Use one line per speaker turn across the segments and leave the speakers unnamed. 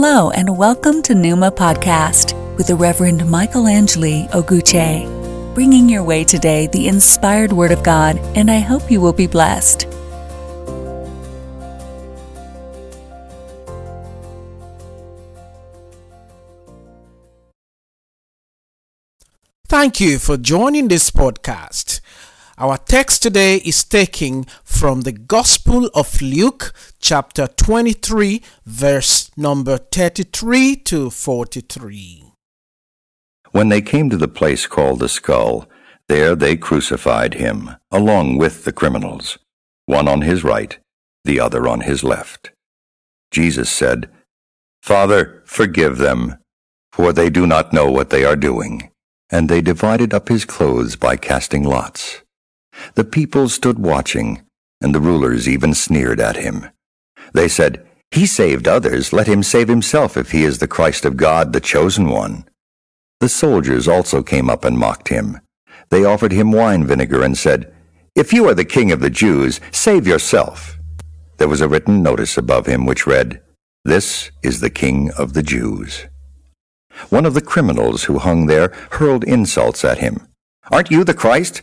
Hello, and welcome to Numa Podcast with the Reverend Michael Angeli Oguche, bringing your way today the inspired Word of God, and I hope you will be blessed.
Thank you for joining this podcast. Our text today is taken from the Gospel of Luke, chapter 23, verse number 33 to 43.
When they came to the place called the skull, there they crucified him, along with the criminals, one on his right, the other on his left. Jesus said, Father, forgive them, for they do not know what they are doing. And they divided up his clothes by casting lots. The people stood watching, and the rulers even sneered at him. They said, He saved others, let him save himself if he is the Christ of God, the chosen one. The soldiers also came up and mocked him. They offered him wine vinegar and said, If you are the king of the Jews, save yourself. There was a written notice above him which read, This is the king of the Jews. One of the criminals who hung there hurled insults at him. Aren't you the Christ?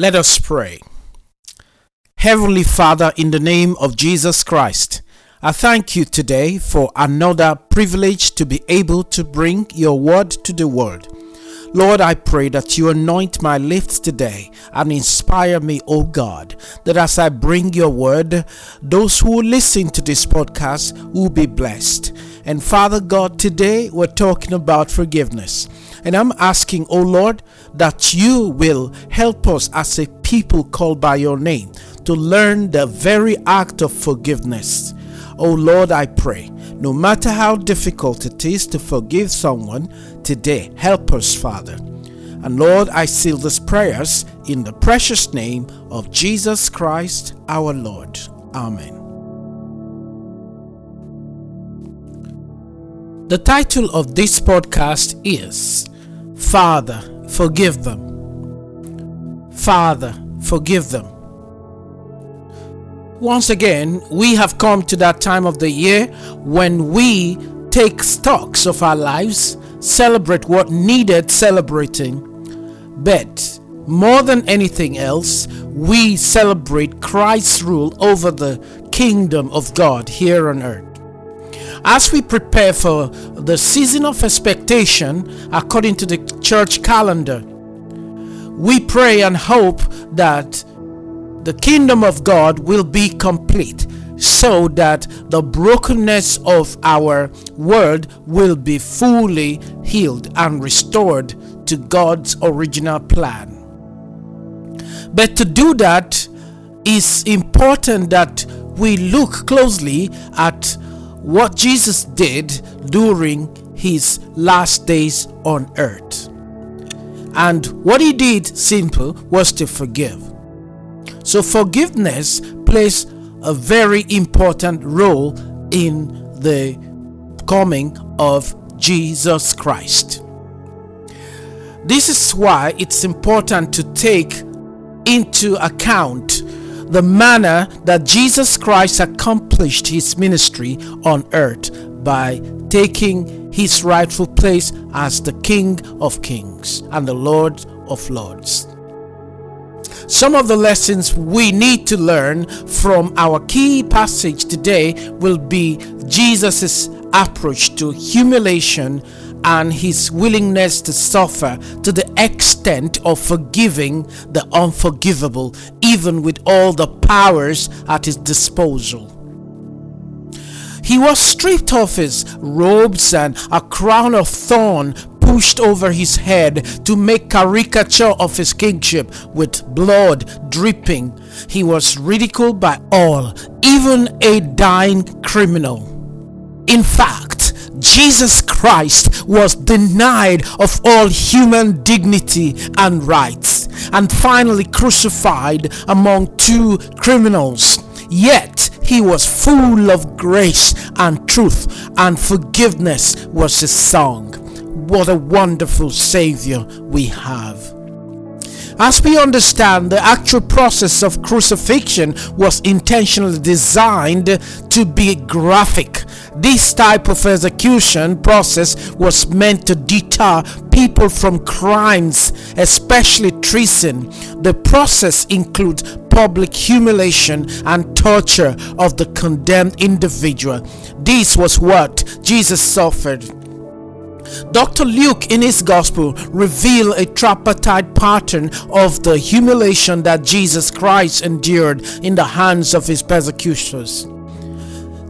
Let us pray. Heavenly Father, in the name of Jesus Christ, I thank you today for another privilege to be able to bring your word to the world. Lord, I pray that you anoint my lips today and inspire me, O God, that as I bring your word, those who listen to this podcast will be blessed. And Father God, today we're talking about forgiveness. And I'm asking, O Lord, that you will help us as a people called by your name to learn the very act of forgiveness. Oh Lord, I pray, no matter how difficult it is to forgive someone today, help us, Father. And Lord, I seal these prayers in the precious name of Jesus Christ our Lord. Amen. The title of this podcast is Father, Forgive Them. Father, Forgive Them. Once again, we have come to that time of the year when we take stocks of our lives, celebrate what needed celebrating, but more than anything else, we celebrate Christ's rule over the kingdom of God here on earth. As we prepare for the season of expectation according to the church calendar, we pray and hope that the kingdom of God will be complete so that the brokenness of our world will be fully healed and restored to God's original plan. But to do that, it's important that we look closely at what Jesus did during his last days on earth. And what he did, simple, was to forgive. So, forgiveness plays a very important role in the coming of Jesus Christ. This is why it's important to take into account the manner that Jesus Christ accomplished his ministry on earth by taking his rightful place as the King of Kings and the Lord of Lords. Some of the lessons we need to learn from our key passage today will be Jesus' approach to humiliation and his willingness to suffer to the extent of forgiving the unforgivable, even with all the powers at his disposal. He was stripped of his robes and a crown of thorn pushed over his head to make caricature of his kingship with blood dripping. He was ridiculed by all, even a dying criminal. In fact, Jesus Christ was denied of all human dignity and rights and finally crucified among two criminals. Yet he was full of grace and truth, and forgiveness was his song. What a wonderful Savior we have. As we understand, the actual process of crucifixion was intentionally designed to be graphic. This type of execution process was meant to deter people from crimes, especially treason. The process includes public humiliation and torture of the condemned individual. This was what Jesus suffered. Dr. Luke in his gospel reveal a tripartite pattern of the humiliation that Jesus Christ endured in the hands of his persecutors.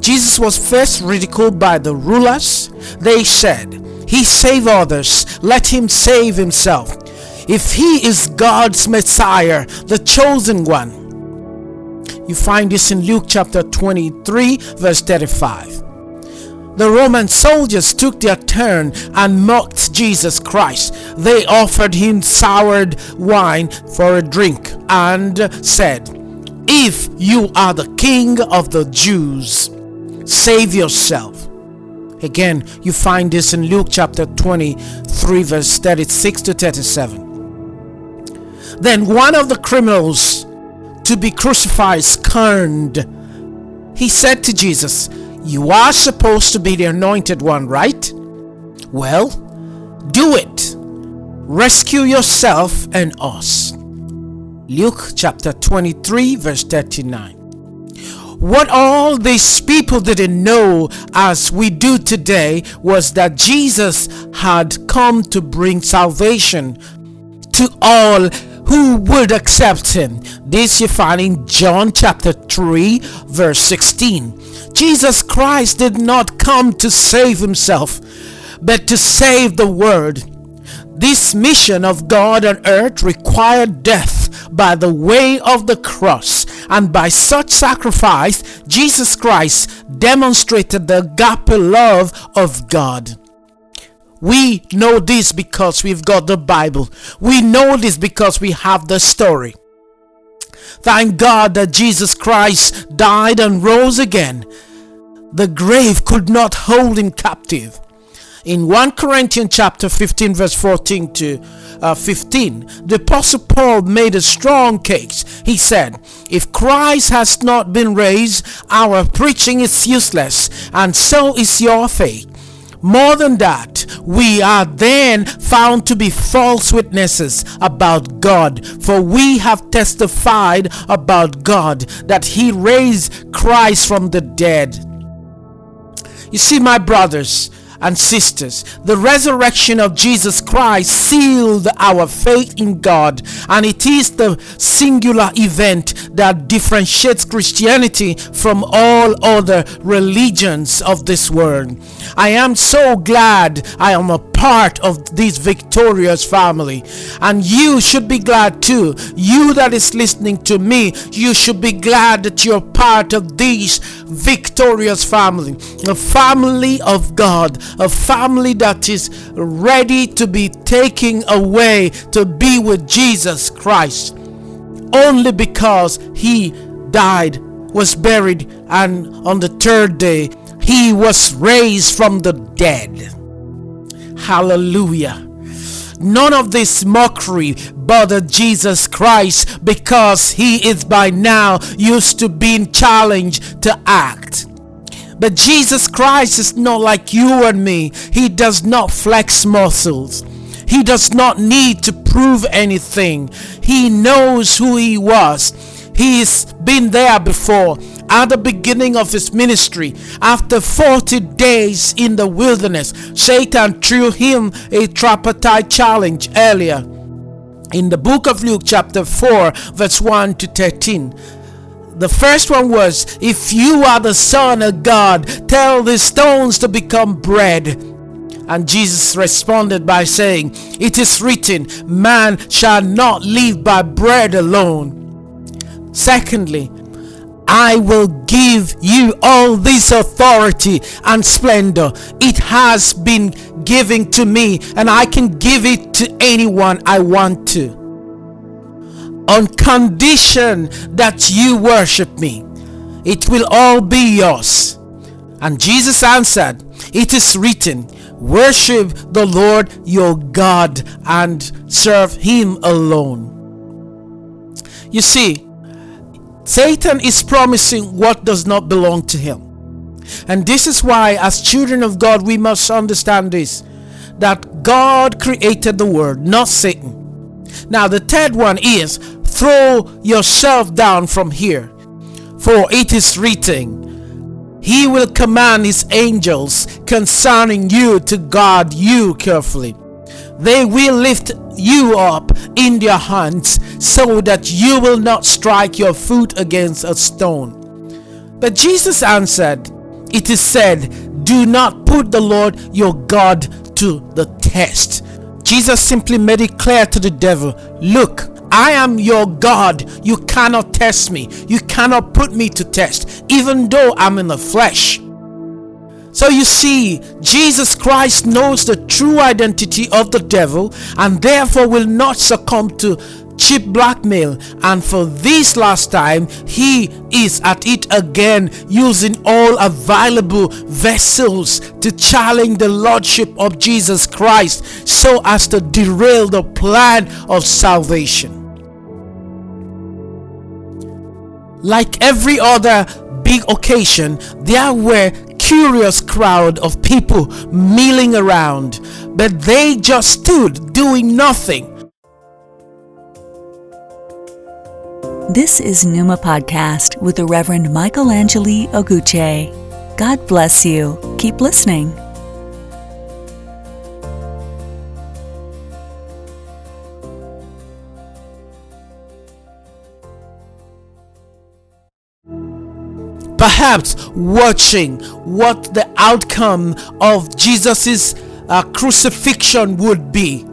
Jesus was first ridiculed by the rulers. They said, He saved others, let him save himself. If he is God's Messiah, the chosen one. You find this in Luke chapter 23, verse 35. The Roman soldiers took their turn and mocked Jesus Christ. They offered him soured wine for a drink and said, If you are the king of the Jews, save yourself. Again, you find this in Luke chapter 23, verse 36 to 37. Then one of the criminals to be crucified scorned. He said to Jesus, you are supposed to be the anointed one, right? Well, do it. Rescue yourself and us. Luke chapter 23, verse 39. What all these people didn't know, as we do today, was that Jesus had come to bring salvation to all who would accept him. This you find in John chapter 3, verse 16. Jesus Christ did not come to save himself, but to save the world. This mission of God on earth required death by the way of the cross, and by such sacrifice, Jesus Christ demonstrated the agape love of God. We know this because we've got the Bible. We know this because we have the story. Thank God that Jesus Christ died and rose again the grave could not hold him captive. In 1 Corinthians chapter 15 verse 14 to uh, 15, the apostle Paul made a strong case. He said, "If Christ has not been raised, our preaching is useless, and so is your faith." More than that, we are then found to be false witnesses about God, for we have testified about God that He raised Christ from the dead. You see, my brothers and sisters, the resurrection of Jesus Christ sealed our faith in God, and it is the singular event that differentiates Christianity from all other religions of this world. I am so glad I am a part of this victorious family, and you should be glad too. You that is listening to me, you should be glad that you're part of this victorious family, a family of God, a family that is ready to be taken away to be with Jesus Christ only because he died, was buried, and on the third day he was raised from the dead. Hallelujah. None of this mockery bothered Jesus Christ because he is by now used to being challenged to act. But Jesus Christ is not like you and me. He does not flex muscles. He does not need to prove anything. He knows who he was. He's been there before at the beginning of his ministry. After 40 days in the wilderness, Satan threw him a tripartite challenge earlier in the book of Luke, chapter 4, verse 1 to 13. The first one was, If you are the Son of God, tell these stones to become bread. And Jesus responded by saying, It is written, Man shall not live by bread alone. Secondly, I will give you all this authority and splendor. It has been given to me, and I can give it to anyone I want to. On condition that you worship me, it will all be yours. And Jesus answered, It is written, Worship the Lord your God and serve him alone. You see, Satan is promising what does not belong to him. And this is why, as children of God, we must understand this that God created the world, not Satan. Now, the third one is throw yourself down from here, for it is written, He will command His angels concerning you to guard you carefully. They will lift you up in their hands so that you will not strike your foot against a stone. But Jesus answered, It is said, Do not put the Lord your God to the test. Jesus simply made it clear to the devil, Look, I am your God. You cannot test me. You cannot put me to test, even though I'm in the flesh. So you see, Jesus Christ knows the true identity of the devil and therefore will not succumb to cheap blackmail. And for this last time, he is at it again, using all available vessels to challenge the Lordship of Jesus Christ so as to derail the plan of salvation. Like every other big occasion, there were curious crowd of people milling around, but they just stood doing nothing.
This is Numa Podcast with the Reverend Michael Angeli Oguche. God bless you. Keep listening.
Perhaps watching what the outcome of Jesus' uh, crucifixion would be.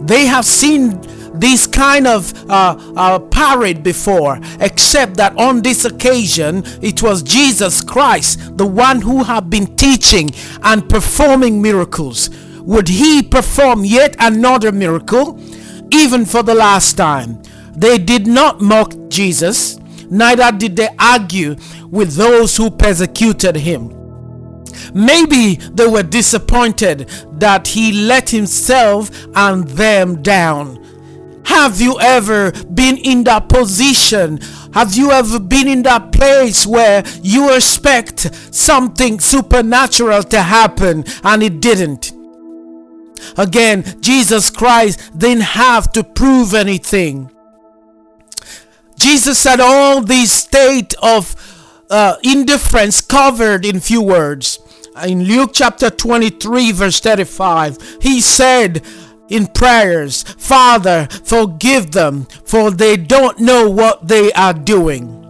They have seen this kind of uh, uh, parade before, except that on this occasion it was Jesus Christ, the one who had been teaching and performing miracles. Would he perform yet another miracle, even for the last time? They did not mock Jesus, neither did they argue with those who persecuted him. Maybe they were disappointed that he let himself and them down. Have you ever been in that position? Have you ever been in that place where you expect something supernatural to happen and it didn't? Again, Jesus Christ didn't have to prove anything. Jesus had all this state of uh, indifference covered in few words. In Luke chapter 23, verse 35, he said in prayers, Father, forgive them, for they don't know what they are doing.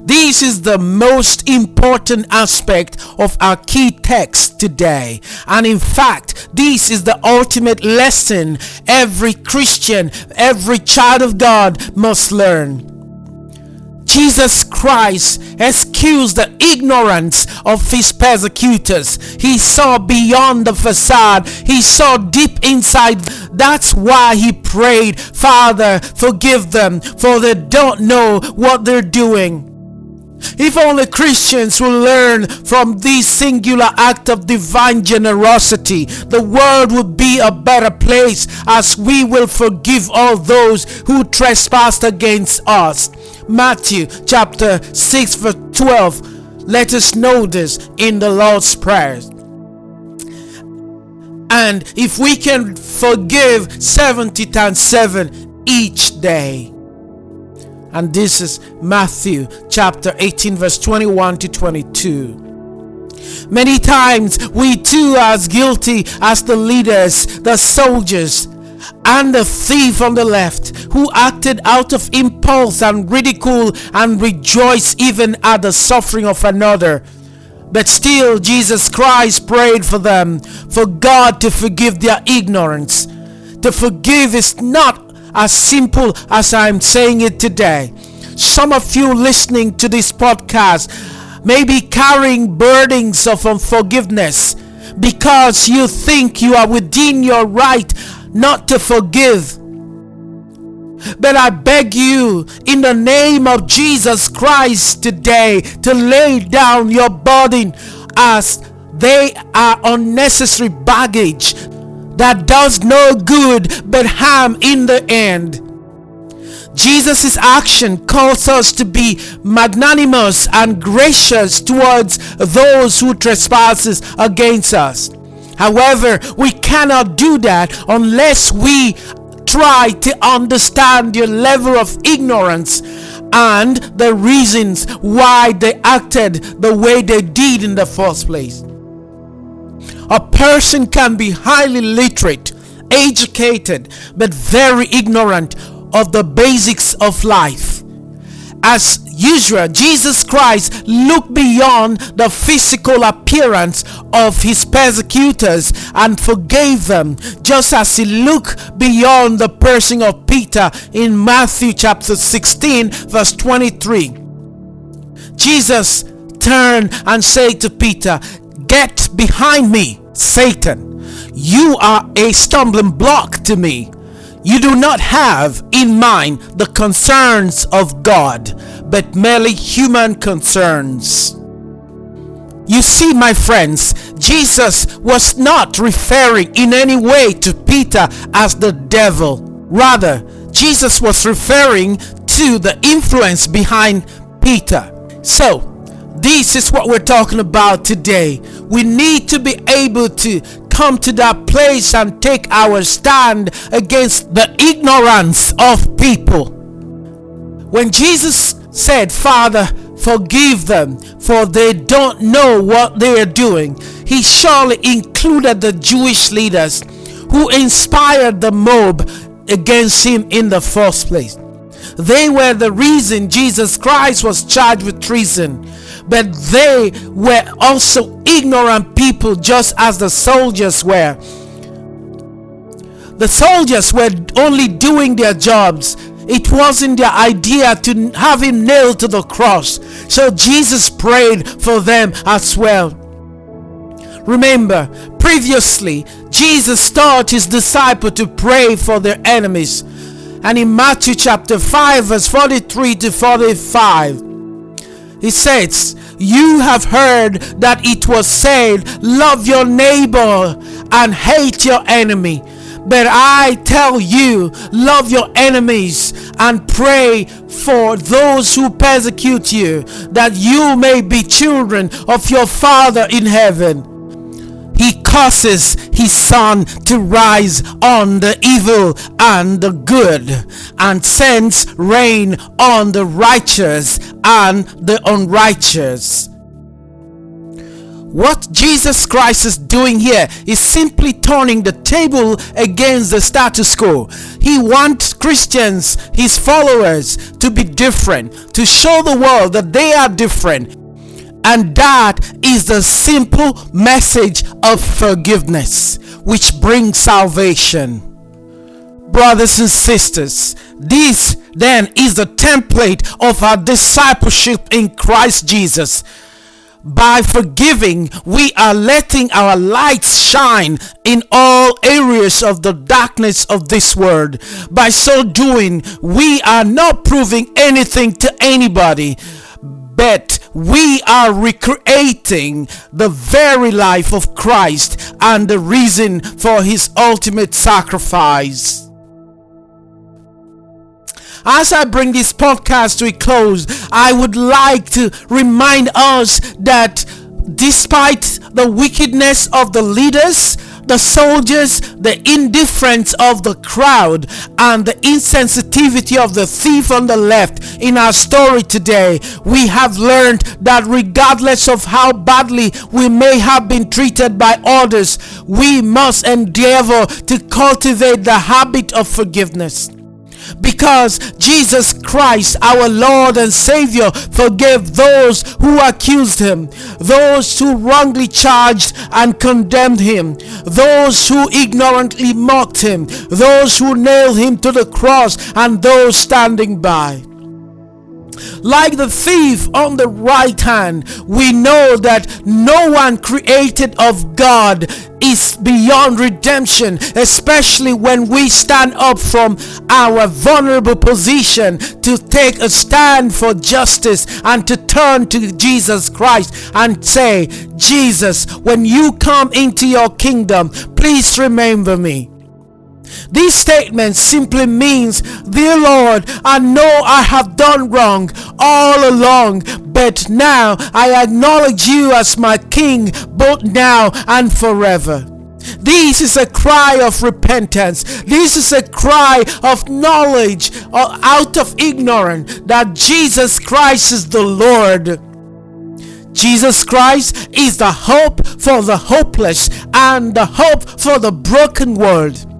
This is the most important aspect of our key text today. And in fact, this is the ultimate lesson every Christian, every child of God must learn. Jesus Christ excused the ignorance of his persecutors. He saw beyond the facade, he saw deep inside. That's why he prayed, Father, forgive them, for they don't know what they're doing. If only Christians will learn from this singular act of divine generosity, the world would be a better place as we will forgive all those who trespassed against us. Matthew chapter 6 verse 12. Let us know this in the Lord's Prayer. And if we can forgive 70 times 7 each day. And this is Matthew chapter 18, verse 21 to 22. Many times we too are as guilty as the leaders, the soldiers, and the thief on the left who acted out of impulse and ridicule and rejoiced even at the suffering of another. But still, Jesus Christ prayed for them, for God to forgive their ignorance. To forgive is not as simple as I'm saying it today. Some of you listening to this podcast may be carrying burdens of unforgiveness because you think you are within your right not to forgive. But I beg you, in the name of Jesus Christ today, to lay down your burden as they are unnecessary baggage that does no good but harm in the end. Jesus' action calls us to be magnanimous and gracious towards those who trespasses against us. However, we cannot do that unless we try to understand their level of ignorance and the reasons why they acted the way they did in the first place. A person can be highly literate, educated, but very ignorant of the basics of life. As usual, Jesus Christ looked beyond the physical appearance of his persecutors and forgave them, just as he looked beyond the person of Peter in Matthew chapter 16, verse 23. Jesus turned and said to Peter, Get behind me, Satan. You are a stumbling block to me. You do not have in mind the concerns of God, but merely human concerns. You see, my friends, Jesus was not referring in any way to Peter as the devil. Rather, Jesus was referring to the influence behind Peter. So, this is what we're talking about today. We need to be able to come to that place and take our stand against the ignorance of people. When Jesus said, Father, forgive them, for they don't know what they are doing, he surely included the Jewish leaders who inspired the mob against him in the first place. They were the reason Jesus Christ was charged with treason but they were also ignorant people, just as the soldiers were. The soldiers were only doing their jobs. It wasn't their idea to have him nailed to the cross. So Jesus prayed for them as well. Remember, previously, Jesus taught his disciple to pray for their enemies. And in Matthew chapter 5, verse 43 to 45, he says, You have heard that it was said, Love your neighbor and hate your enemy. But I tell you, love your enemies and pray for those who persecute you, that you may be children of your Father in heaven. He causes his sun to rise on the evil and the good, and sends rain on the righteous and the unrighteous. What Jesus Christ is doing here is simply turning the table against the status quo. He wants Christians, his followers, to be different, to show the world that they are different, and that is the simple message of forgiveness, which brings salvation. Brothers and sisters, this then is the template of our discipleship in Christ Jesus. By forgiving, we are letting our light shine in all areas of the darkness of this world. By so doing, we are not proving anything to anybody but we are recreating the very life of Christ and the reason for his ultimate sacrifice. As I bring this podcast to a close, I would like to remind us that despite the wickedness of the leaders, the soldiers, the indifference of the crowd, and the insensitivity of the thief on the left. In our story today, we have learned that regardless of how badly we may have been treated by others, we must endeavor to cultivate the habit of forgiveness because Jesus Christ, our Lord and Savior, forgave those who accused him, those who wrongly charged and condemned him, those who ignorantly mocked him, those who nailed him to the cross, and those standing by. Like the thief on the right hand, we know that no one created of God is beyond redemption, especially when we stand up from our vulnerable position to take a stand for justice and to turn to Jesus Christ and say, Jesus, when you come into your kingdom, please remember me. This statement simply means, Dear Lord, I know I have done wrong all along, but now I acknowledge you as my King both now and forever. This is a cry of repentance. This is a cry of knowledge uh, out of ignorance that Jesus Christ is the Lord. Jesus Christ is the hope for the hopeless and the hope for the broken world.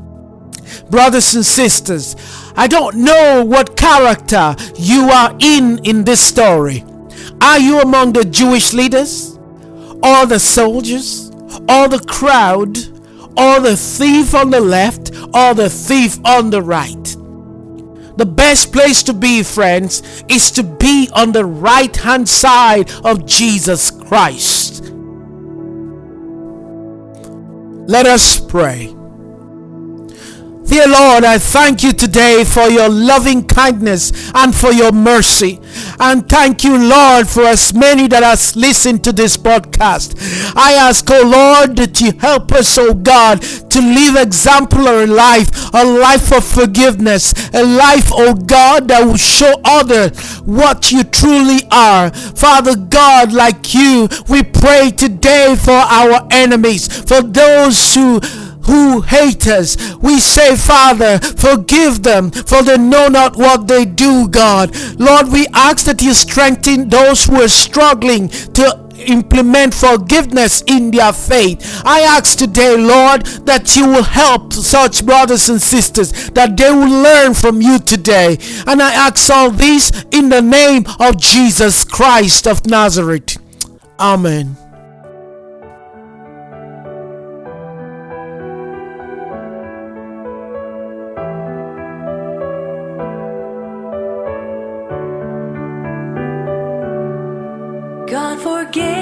Brothers and sisters, I don't know what character you are in in this story. Are you among the Jewish leaders, or the soldiers, or the crowd, or the thief on the left, or the thief on the right? The best place to be, friends, is to be on the right hand side of Jesus Christ. Let us pray. Dear Lord, I thank you today for your loving kindness and for your mercy. And thank you, Lord, for as many that has listened to this podcast. I ask, oh Lord, that you help us, oh God, to live exemplary life, a life of forgiveness, a life, oh God, that will show others what you truly are. Father God, like you, we pray today for our enemies, for those who who hate us. We say, Father, forgive them, for they know not what they do, God. Lord, we ask that you strengthen those who are struggling to implement forgiveness in their faith. I ask today, Lord, that you will help such brothers and sisters, that they will learn from you today. And I ask all this in the name of Jesus Christ of Nazareth. Amen.
God